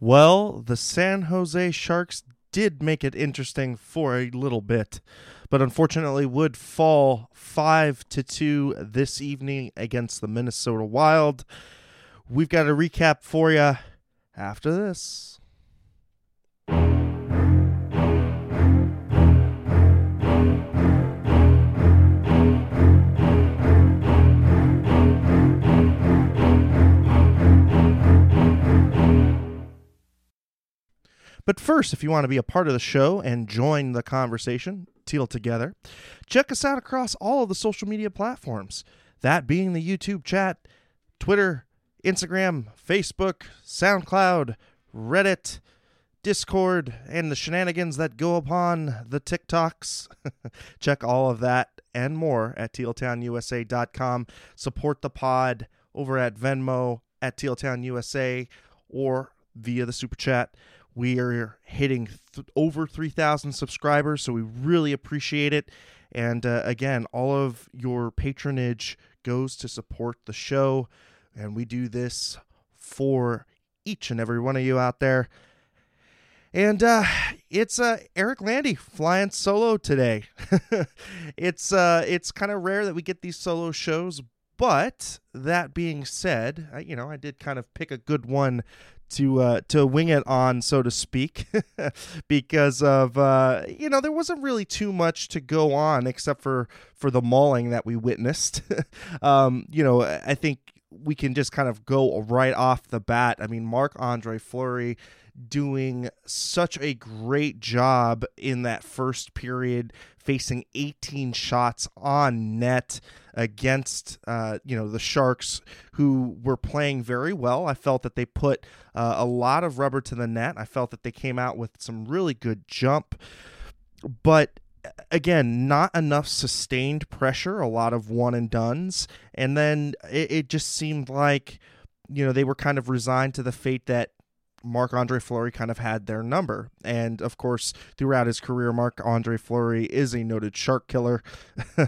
Well, the San Jose Sharks did make it interesting for a little bit, but unfortunately would fall 5 to 2 this evening against the Minnesota Wild. We've got a recap for you after this. But first, if you want to be a part of the show and join the conversation, Teal Together, check us out across all of the social media platforms. That being the YouTube chat, Twitter, Instagram, Facebook, SoundCloud, Reddit, Discord, and the shenanigans that go upon the TikToks. check all of that and more at tealtownusa.com. Support the pod over at Venmo at tealtownusa or via the super chat. We are hitting th- over 3,000 subscribers, so we really appreciate it. And uh, again, all of your patronage goes to support the show, and we do this for each and every one of you out there. And uh, it's uh, Eric Landy flying solo today. it's uh, it's kind of rare that we get these solo shows, but that being said, you know, I did kind of pick a good one to uh, to wing it on, so to speak, because of uh, you know there wasn't really too much to go on except for for the mauling that we witnessed. um, you know, I think we can just kind of go right off the bat. I mean, Marc Andre Fleury doing such a great job in that first period, facing 18 shots on net against uh, you know the Sharks, who were playing very well. I felt that they put uh, a lot of rubber to the net. I felt that they came out with some really good jump, but again, not enough sustained pressure. A lot of one and duns, and then it, it just seemed like you know they were kind of resigned to the fate that Marc Andre Fleury kind of had their number. And of course, throughout his career, Marc Andre Fleury is a noted shark killer.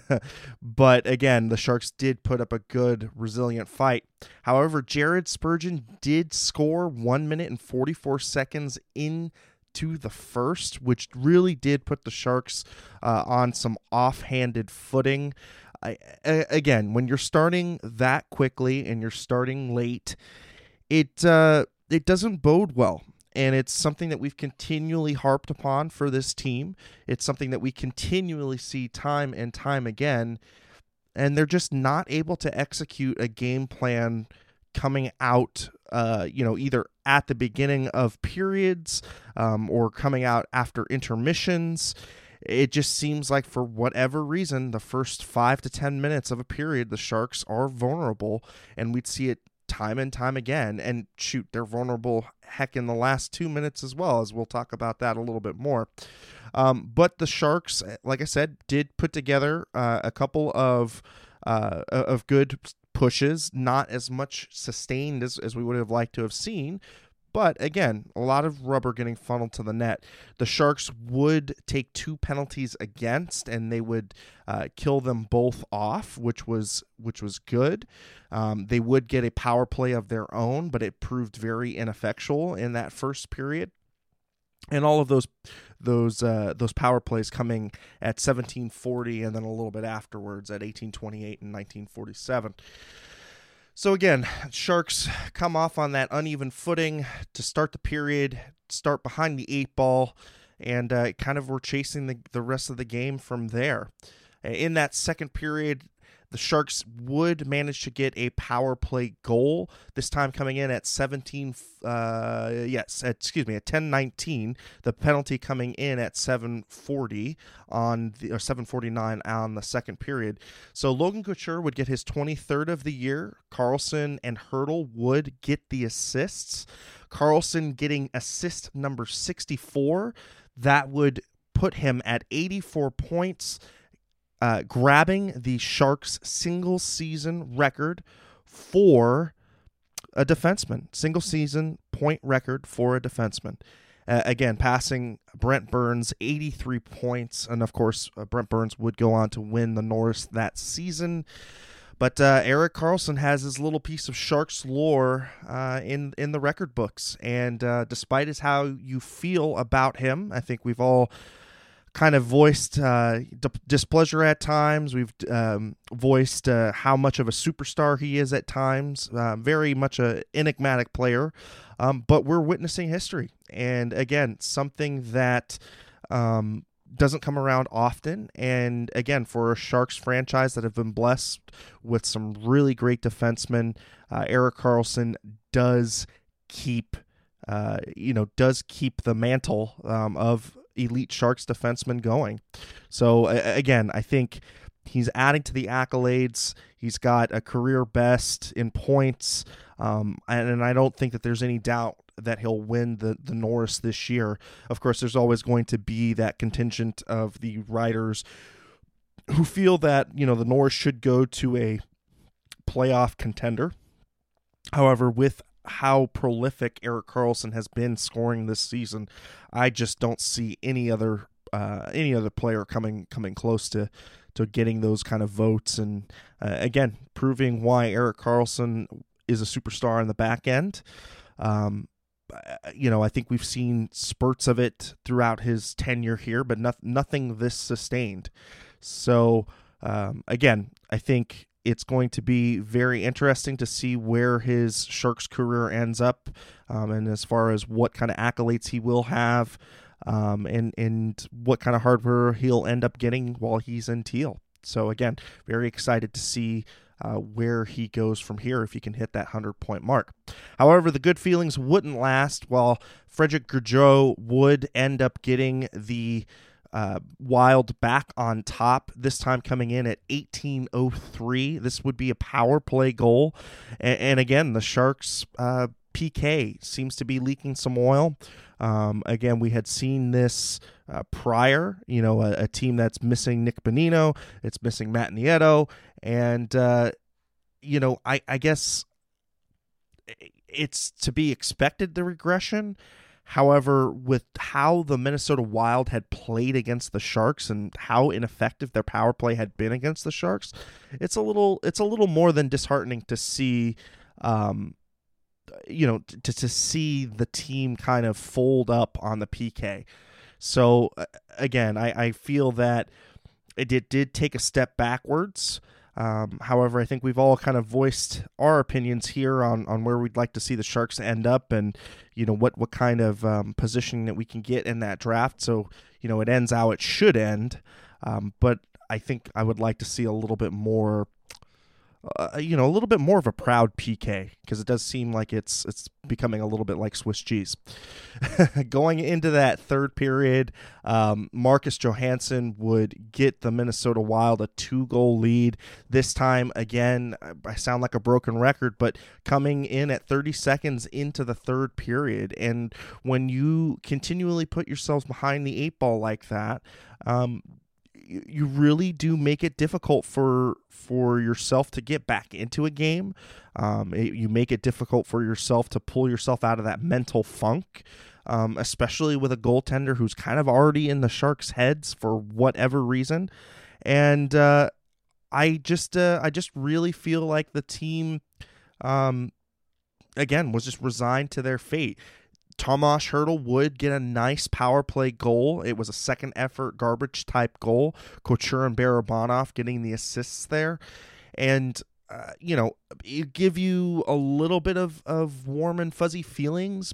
but again, the Sharks did put up a good, resilient fight. However, Jared Spurgeon did score one minute and 44 seconds in to the first, which really did put the Sharks uh, on some offhanded footing. I, again, when you're starting that quickly and you're starting late, it uh, it doesn't bode well. And it's something that we've continually harped upon for this team. It's something that we continually see time and time again. And they're just not able to execute a game plan coming out, uh, you know, either at the beginning of periods um, or coming out after intermissions. It just seems like, for whatever reason, the first five to 10 minutes of a period, the Sharks are vulnerable, and we'd see it time and time again. And shoot, they're vulnerable heck in the last two minutes as well, as we'll talk about that a little bit more. Um, but the Sharks, like I said, did put together uh, a couple of uh, of good pushes, not as much sustained as, as we would have liked to have seen, but again, a lot of rubber getting funneled to the net. The Sharks would take two penalties against, and they would uh, kill them both off, which was which was good. Um, they would get a power play of their own, but it proved very ineffectual in that first period. And all of those those uh, those power plays coming at 1740 and then a little bit afterwards at 1828 and 1947. So again, Sharks come off on that uneven footing to start the period, start behind the eight ball, and uh, kind of were chasing the, the rest of the game from there. In that second period, the Sharks would manage to get a power play goal, this time coming in at 17, uh, yes, excuse me, at 10-19. The penalty coming in at 740 on the, or 749 on the second period. So Logan Couture would get his 23rd of the year. Karlsson and Hertl would get the assists. Karlsson getting assist number 64. That would put him at 84 points uh, grabbing the Sharks' single season record for a defenseman, single season point record for a defenseman. Uh, again, passing Brent Burns 83 points. And of course, uh, Brent Burns would go on to win the Norris that season. But uh, Erik Karlsson has his little piece of Sharks lore uh, in in the record books, and uh, despite as how you feel about him, I think we've all kind of voiced uh, d- displeasure at times. We've um, voiced uh, how much of a superstar he is at times. Uh, very much a enigmatic player, um, but we're witnessing history, and again, something that. Um, doesn't come around often. And again, for a Sharks franchise that have been blessed with some really great defensemen, uh, Erik Karlsson does keep, uh, you know, does keep the mantle um, of elite Sharks defensemen going. So again, I think he's adding to the accolades. He's got a career best in points, um, and, and I don't think that there's any doubt that he'll win the the Norris this year. Of course, there's always going to be that contingent of the writers who feel that you know the Norris should go to a playoff contender. However, with how prolific Erik Karlsson has been scoring this season, I just don't see any other uh, any other player coming coming close to to getting those kind of votes. And uh, again, proving why Erik Karlsson is a superstar in the back end. Um, you know, I think we've seen spurts of it throughout his tenure here, but not, nothing this sustained. So, um, again, I think it's going to be very interesting to see where his Sharks career ends up, um, and as far as what kind of accolades he will have, um, and and what kind of hardware he'll end up getting while he's in Teal. So again, very excited to see uh, where he goes from here if he can hit that 100 point mark. However, the good feelings wouldn't last while Frederick Gaudreau would end up getting the uh, Wild back on top, this time coming in at 1803. This would be a power play goal. And, and again, the Sharks uh, PK seems to be leaking some oil. Um, again, we had seen this uh, prior, you know, a, a, team that's missing Nick Bonino, it's missing Matt Nieto, and, uh, you know, I, I guess it's to be expected the regression. However, with how the Minnesota Wild had played against the Sharks and how ineffective their power play had been against the Sharks, it's a little it's a little more than disheartening to see um, you know to, to see the team kind of fold up on the PK. So again, I, I feel that it did, did take a step backwards. Um, however, I think we've all kind of voiced our opinions here on, on where we'd like to see the Sharks end up, and you know what what kind of um, positioning that we can get in that draft. So you know it ends how it should end, um, but I think I would like to see a little bit more uh, you know, a little bit more of a proud PK because it does seem like it's it's becoming a little bit like Swiss cheese. Going into that third period, um, Marcus Johansson would get the Minnesota Wild a two goal lead. This time, again, I sound like a broken record, but coming in at 30 seconds into the third period, and when you continually put yourselves behind the eight ball like that, um, you really do make it difficult for for yourself to get back into a game. Um, it, you make it difficult for yourself to pull yourself out of that mental funk, um, especially with a goaltender who's kind of already in the Sharks' heads for whatever reason. And uh, I just uh, I just really feel like the team, um, again, was just resigned to their fate. Tomas Hertl would get a nice power play goal. It was a second effort garbage type goal. Couture and Barabanov getting the assists there. And uh, you know, it give you a little bit of, of warm and fuzzy feelings,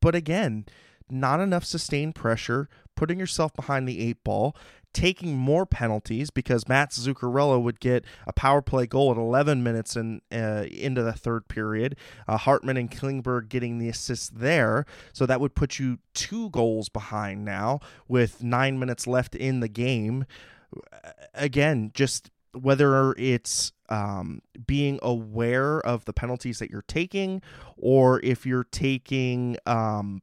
but again, not enough sustained pressure, putting yourself behind the eight ball, taking more penalties because Matt Zuccarello would get a power play goal at 11 minutes in, uh, into the third period. Uh, Hartman and Klingberg getting the assist there. So that would put you two goals behind now with nine minutes left in the game. Again, just whether it's um, being aware of the penalties that you're taking or if you're taking um,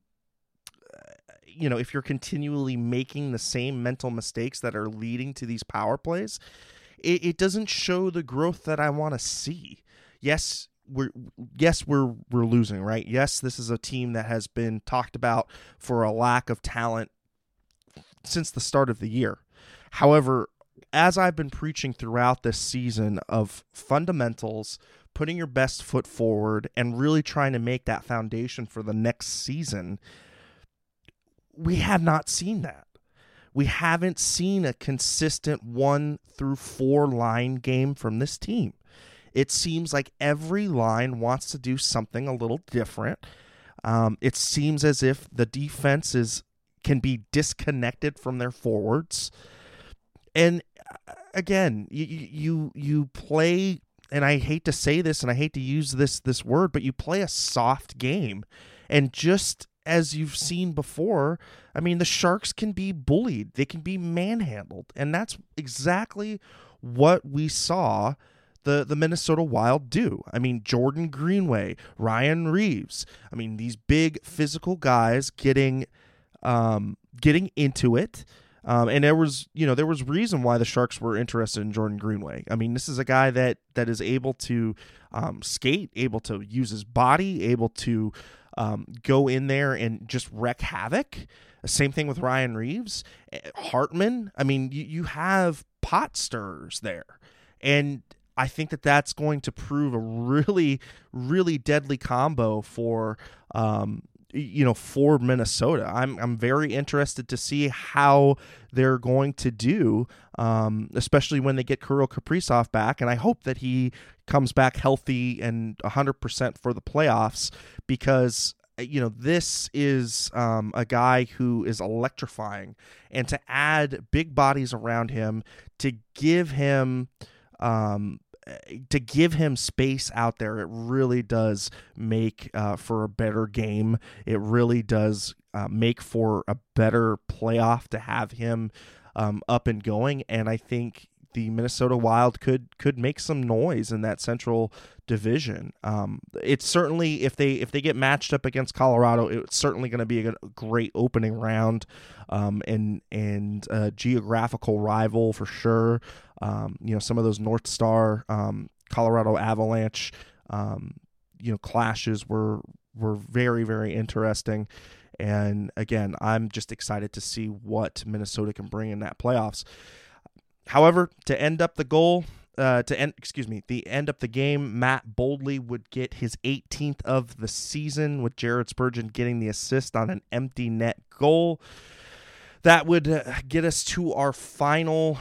you know, if you're continually making the same mental mistakes that are leading to these power plays, it, it doesn't show the growth that I want to see. Yes, we're yes we're we're losing, right? Yes, this is a team that has been talked about for a lack of talent since the start of the year. However, as I've been preaching throughout this season of fundamentals, putting your best foot forward, and really trying to make that foundation for the next season, we have not seen that. We haven't seen a consistent one through four line game from this team. It seems like every line wants to do something a little different. Um, it seems as if the defense is can be disconnected from their forwards, and uh, again, you you you play. And I hate to say this, and I hate to use this this word, but you play a soft game, and just as you've seen before, I mean, the Sharks can be bullied, they can be manhandled, and that's exactly what we saw the the Minnesota Wild do. I mean, Jordan Greenway, Ryan Reaves, I mean, these big physical guys getting um, getting into it. Um, and there was, you know, there was reason why the Sharks were interested in Jordan Greenway. I mean, this is a guy that that is able to um, skate, able to use his body, able to um, go in there and just wreak havoc. Same thing with Ryan Reaves, eh, Hartman. I mean, you, you have pot stirrers there, and I think that that's going to prove a really, really deadly combo for, um, you know, for Minnesota. I'm I'm very interested to see how they're going to do, um, especially when they get Kirill Kaprizov back, and I hope that he comes back healthy and 100% for the playoffs because you know this is um, a guy who is electrifying and to add big bodies around him to give him um, to give him space out there, it really does make uh, for a better game. It really does uh, make for a better playoff to have him um, up and going. And I think the Minnesota Wild could could make some noise in that Central Division. Um, it's certainly if they if they get matched up against Colorado, it's certainly going to be a great opening round, um, and and a geographical rival for sure. Um, you know, some of those North Star, um, Colorado Avalanche, um, you know, clashes were were very very interesting. And again, I'm just excited to see what Minnesota can bring in that playoffs. However, to end up the goal, uh, to end, excuse me, the end up the game, Matt Boldy would get his 18th of the season, with Jared Spurgeon getting the assist on an empty net goal. That would uh, get us to our final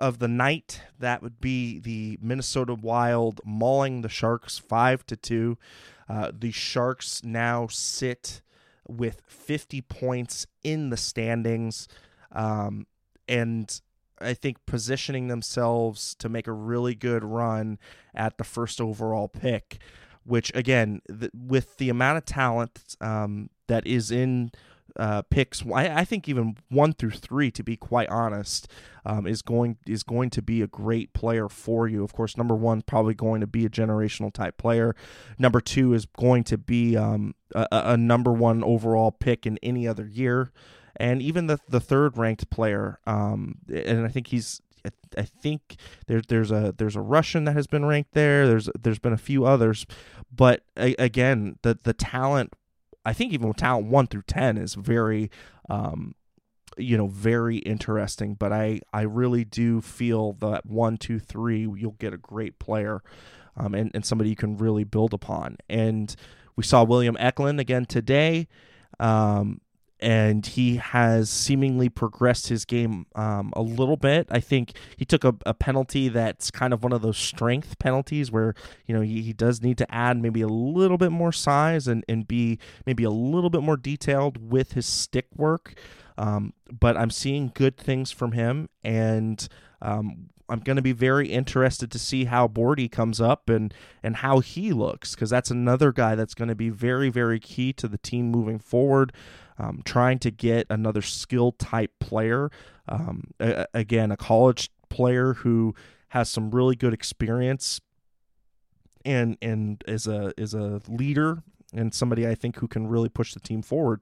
of the night. That would be the Minnesota Wild mauling the Sharks five to two. Uh, the Sharks now sit with 50 points in the standings, um, and I think positioning themselves to make a really good run at the first overall pick. Which again, th- with the amount of talent um, that is in uh, picks. I, I, think even one through three, to be quite honest, um, is going is going to be a great player for you. Of course, number one probably going to be a generational type player. Number two is going to be um, a, a, number one overall pick in any other year, and even the the third ranked player. Um, and I think he's I think there's there's a there's a Russian that has been ranked there. There's there's been a few others, but a, again, the the talent I think even talent one through ten is very, um, you know, very interesting. But I I really do feel that one, two, three, you'll get a great player, um, and and somebody you can really build upon. And we saw William Eklund again today. Um, and he has seemingly progressed his game um, a little bit. I think he took a, a, penalty that's kind of one of those strength penalties where you know he, he does need to add maybe a little bit more size and, and be maybe a little bit more detailed with his stick work. Um, but I'm seeing good things from him, and um, I'm going to be very interested to see how Bordy comes up and and how he looks because that's another guy that's going to be very very key to the team moving forward um, trying to get another skill type player. Um, a, again, a college player who has some really good experience and and is a is a leader and somebody I think who can really push the team forward.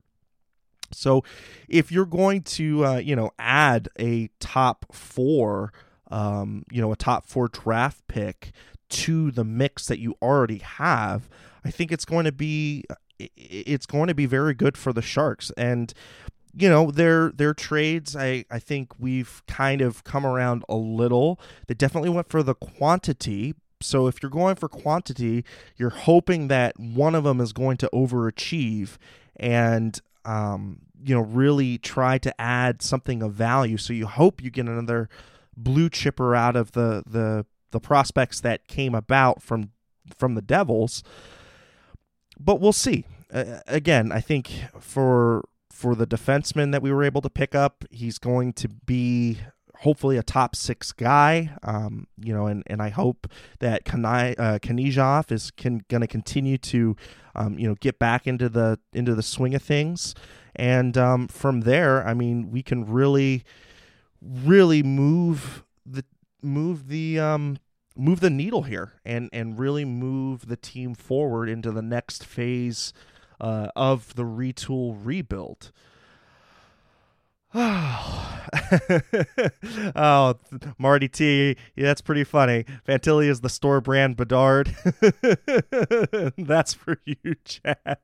So, if you're going to uh, you know add a top four, um, you know a top four draft pick to the mix that you already have, I think it's going to be it's going to be very good for the Sharks. And you know their their trades I, I think we've kind of come around a little. They definitely went for the quantity. So if you're going for quantity you're hoping that one of them is going to overachieve and um, you know really try to add something of value. So you hope you get another blue chipper out of the the the prospects that came about from from the devils but we'll see uh, again i think for for the defenseman that we were able to pick up he's going to be hopefully a top six guy. Um, you know, and, and I hope that Kanai, uh, is can going to continue to, um, you know, get back into the into the swing of things, and um, from there, I mean, we can really, really move the move the um, move the needle here, and and really move the team forward into the next phase uh, of the retool rebuild. oh, Marty T, yeah, that's pretty funny. Fantilli is the store brand Bedard. that's for you, Jack.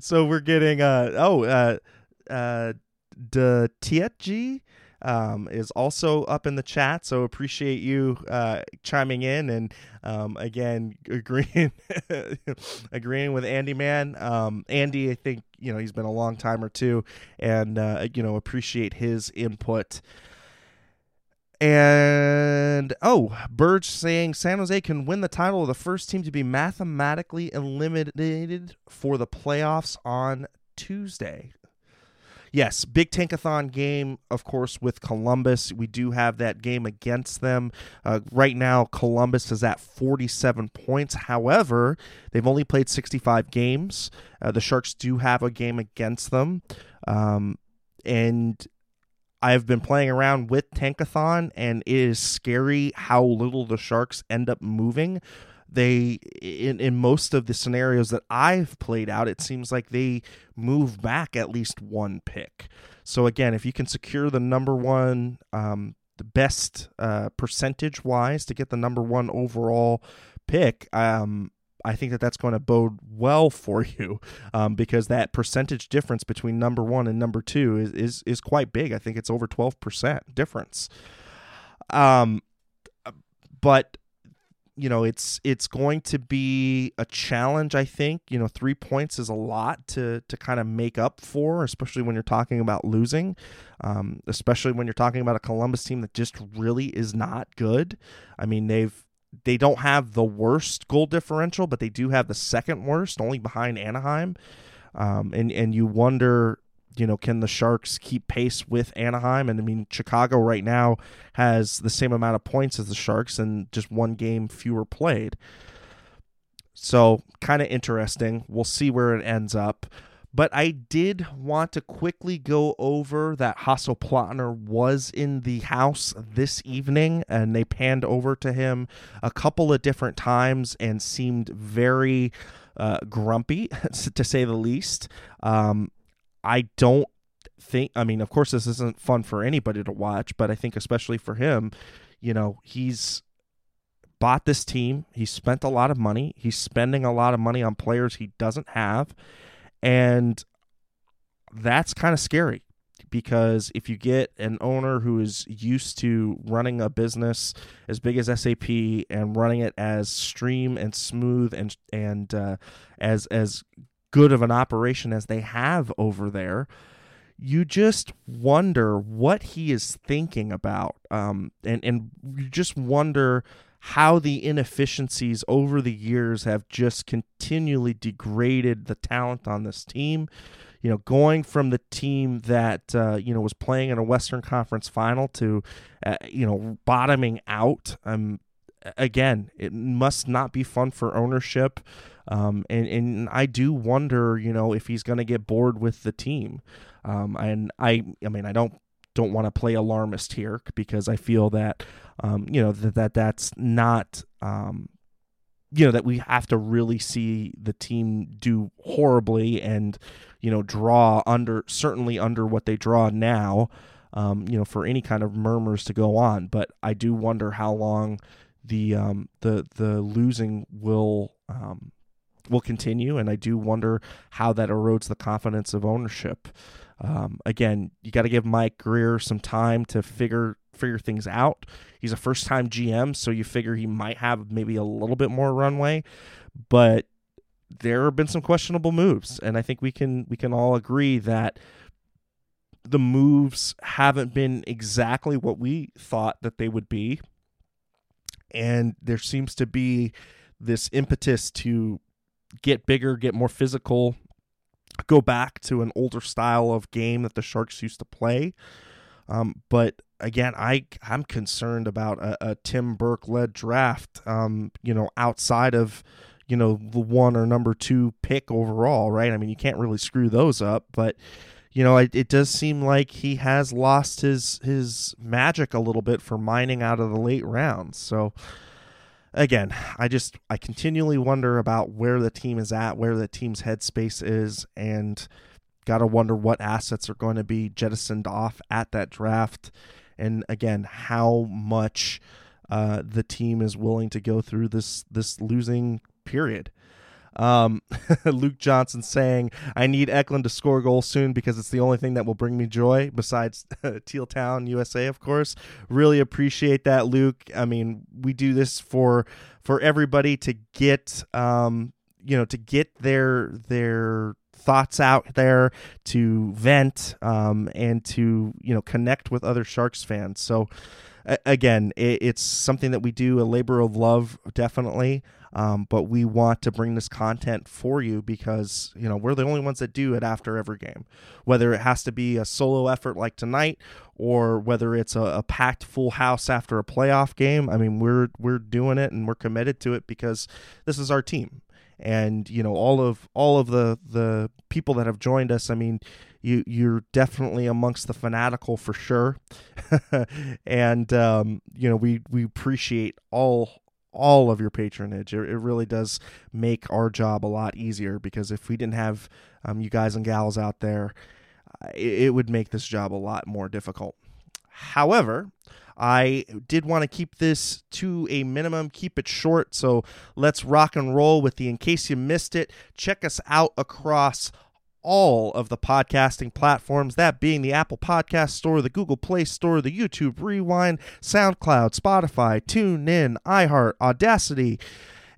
so we're getting uh oh uh uh um, is also up in the chat. So appreciate you uh, chiming in and um, again agreeing agreeing with Andy Man. Um, Andy, I think you know he's been a long timer too, and uh, you know appreciate his input. And oh, Burge saying San Jose can win the title of the first team to be mathematically eliminated for the playoffs on Tuesday yes, big tankathon game, of course, with Columbus. We do have that game against them. Uh, right now, Columbus is at 47 points. However, they've only played 65 games. Uh, the Sharks do have a game against them. Um, and I've been playing around with Tankathon, and it is scary how little the Sharks end up moving they in in most of the scenarios that I've played out, it seems like they move back at least one pick. So again, if you can secure the number one, um, the best uh, percentage wise to get the number one overall pick, um, I think that that's going to bode well for you um, because that percentage difference between number one and number two is is, is quite big. I think it's over twelve percent difference. Um, but you know it's it's going to be a challenge i think. You know three points is a lot to to kind of make up for especially when you're talking about losing um, especially when you're talking about a columbus team that just really is not good. I mean they've they don't have the worst goal differential but they do have the second worst only behind anaheim. Um, and and you wonder you know, can the Sharks keep pace with Anaheim? And I mean, Chicago right now has the same amount of points as the Sharks and just one game fewer played. So, kind of interesting. We'll see where it ends up. But I did want to quickly go over that Hasso Plattner was in the house this evening, and they panned over to him a couple of different times and seemed very uh, grumpy, to say the least. Um, I don't think I mean, of course this isn't fun for anybody to watch, but I think especially for him, you know, he's bought this team, he spent a lot of money, he's spending a lot of money on players he doesn't have, and that's kind of scary because if you get an owner who is used to running a business as big as SAP and running it as stream and smooth and and uh, as as good of an operation as they have over there, you just wonder what he is thinking about. Um, and, and you just wonder how the inefficiencies over the years have just continually degraded the talent on this team. You know, going from the team that uh, you know was playing in a Western Conference final to, uh, you know, bottoming out. Um, again, it must not be fun for ownership. Um, and, and I do wonder, you know, if he's going to get bored with the team. Um, and I, I mean, I don't don't want to play alarmist here because I feel that, um, you know, that, that that's not, um, you know, that we have to really see the team do horribly and, you know, draw under certainly under what they draw now. Um, you know, for any kind of murmurs to go on, but I do wonder how long the um, the the losing will um, will continue, and I do wonder how that erodes the confidence of ownership. Um, again, you got to give Mike Grier some time to figure figure things out. He's a first time GM, so you figure he might have maybe a little bit more runway, but there have been some questionable moves, and I think we can we can all agree that the moves haven't been exactly what we thought that they would be. And there seems to be this impetus to get bigger, get more physical, go back to an older style of game that the Sharks used to play. Um, but again, I I'm concerned about a, a Tim Burke led draft. Um, you know, outside of you know the one or number two pick overall, right? I mean, you can't really screw those up, but you know, it, it does seem like he has lost his his magic a little bit for mining out of the late rounds. So again, I just I continually wonder about where the team is at, where the team's headspace is, and gotta wonder what assets are going to be jettisoned off at that draft, and again, how much uh, the team is willing to go through this this losing period. Um, Luke Johnson saying, I need Eklund to score goals soon because it's the only thing that will bring me joy besides Teal Town, USA, of course. Really appreciate that, Luke. I mean, we do this for for everybody to get um, you know, to get their their thoughts out there to vent um, and to you know connect with other sharks fans so again it's something that we do a labor of love definitely um, but we want to bring this content for you because you know we're the only ones that do it after every game, whether it has to be a solo effort like tonight or whether it's a, a packed full house after a playoff game. I mean, we're we're doing it and we're committed to it because this is our team and you know all of all of the the people that have joined us i mean you you're definitely amongst the fanatical for sure and um, you know we we appreciate all all of your patronage. It, it, really does make our job a lot easier because if we didn't have um, you guys and gals out there, it, it would make this job a lot more difficult. However, I did want to keep this to a minimum, keep it short. So let's rock and roll with the In Case You Missed It. Check us out across all of the podcasting platforms, that being the Apple Podcast Store, the Google Play Store, the YouTube Rewind, SoundCloud, Spotify, TuneIn, iHeart, Audacy.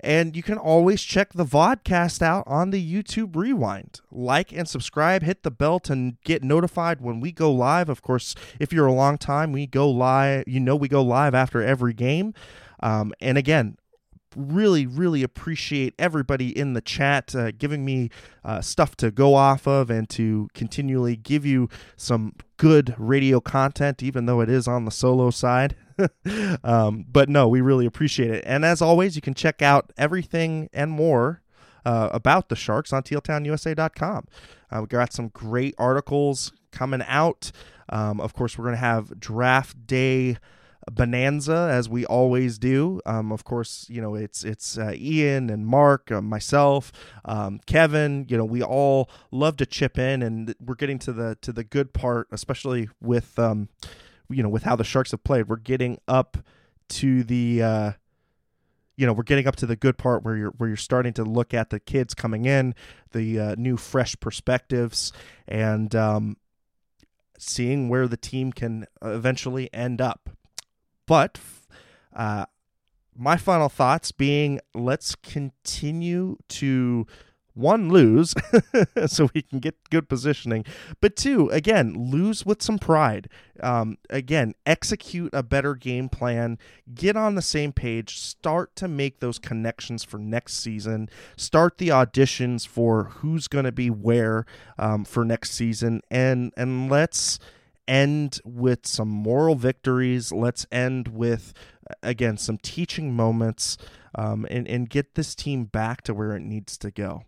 And you can always check the vodcast out on the YouTube Rewind. Like and subscribe, hit the bell to get notified when we go live. Of course, if you're a long time, we go live. You know, we go live after every game. Um, and again, really, really appreciate everybody in the chat uh, giving me uh, stuff to go off of and to continually give you some good radio content, even though it is on the solo side. um, but no, we really appreciate it. And as always, you can check out everything and more uh, about the Sharks on tealtownusa.com. Uh, we got some great articles coming out. Um, of course, we're going to have draft day bonanza as we always do. Um, of course, you know it's it's uh, Ian and Mark, uh, myself, um, Kevin. You know we all love to chip in, and we're getting to the to the good part, especially with um, you know with how the Sharks have played. We're getting up to the uh, you know we're getting up to the good part where you're where you're starting to look at the kids coming in, the uh, new fresh perspectives, and um, seeing where the team can eventually end up. But uh, my final thoughts being let's continue to one lose so we can get good positioning but two again lose with some pride. Um, again execute a better game plan get on the same page start to make those connections for next season start the auditions for who's going to be where um, for next season and and let's end with some moral victories. Let's end with, again, some teaching moments um, and, and get this team back to where it needs to go.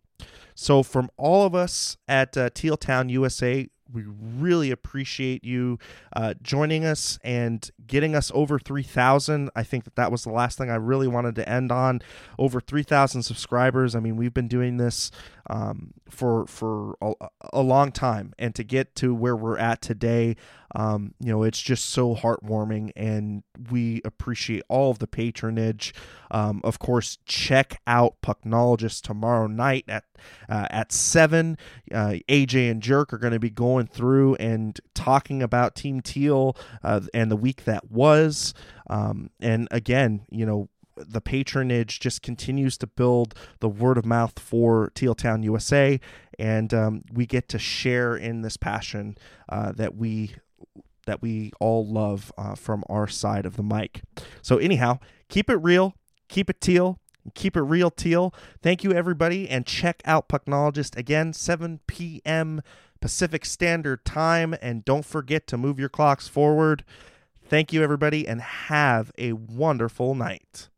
So, from all of us at uh, Teal Town USA, we really appreciate you uh, joining us and getting us over 3,000. I think that that was the last thing I really wanted to end on. Over 3,000 subscribers. I mean, we've been doing this um, for for a, a, long time, and to get to where we're at today, um, you know, it's just so heartwarming, and we appreciate all of the patronage. Um, of course, check out Pucknologist tomorrow night at uh, at seven. Uh, AJ and Jerk are going to be going through and talking about Team Teal uh, and the week that was. Um, and again, you know, the patronage just continues to build the word of mouth for Teal Town USA, and um, we get to share in this passion uh, that we that we all love uh, from our side of the mic. So anyhow, keep it real, keep it teal, keep it real teal. Thank you everybody, and check out Pucknologist again, 7 p.m. Pacific Standard Time, and don't forget to move your clocks forward. Thank you, everybody, and have a wonderful night.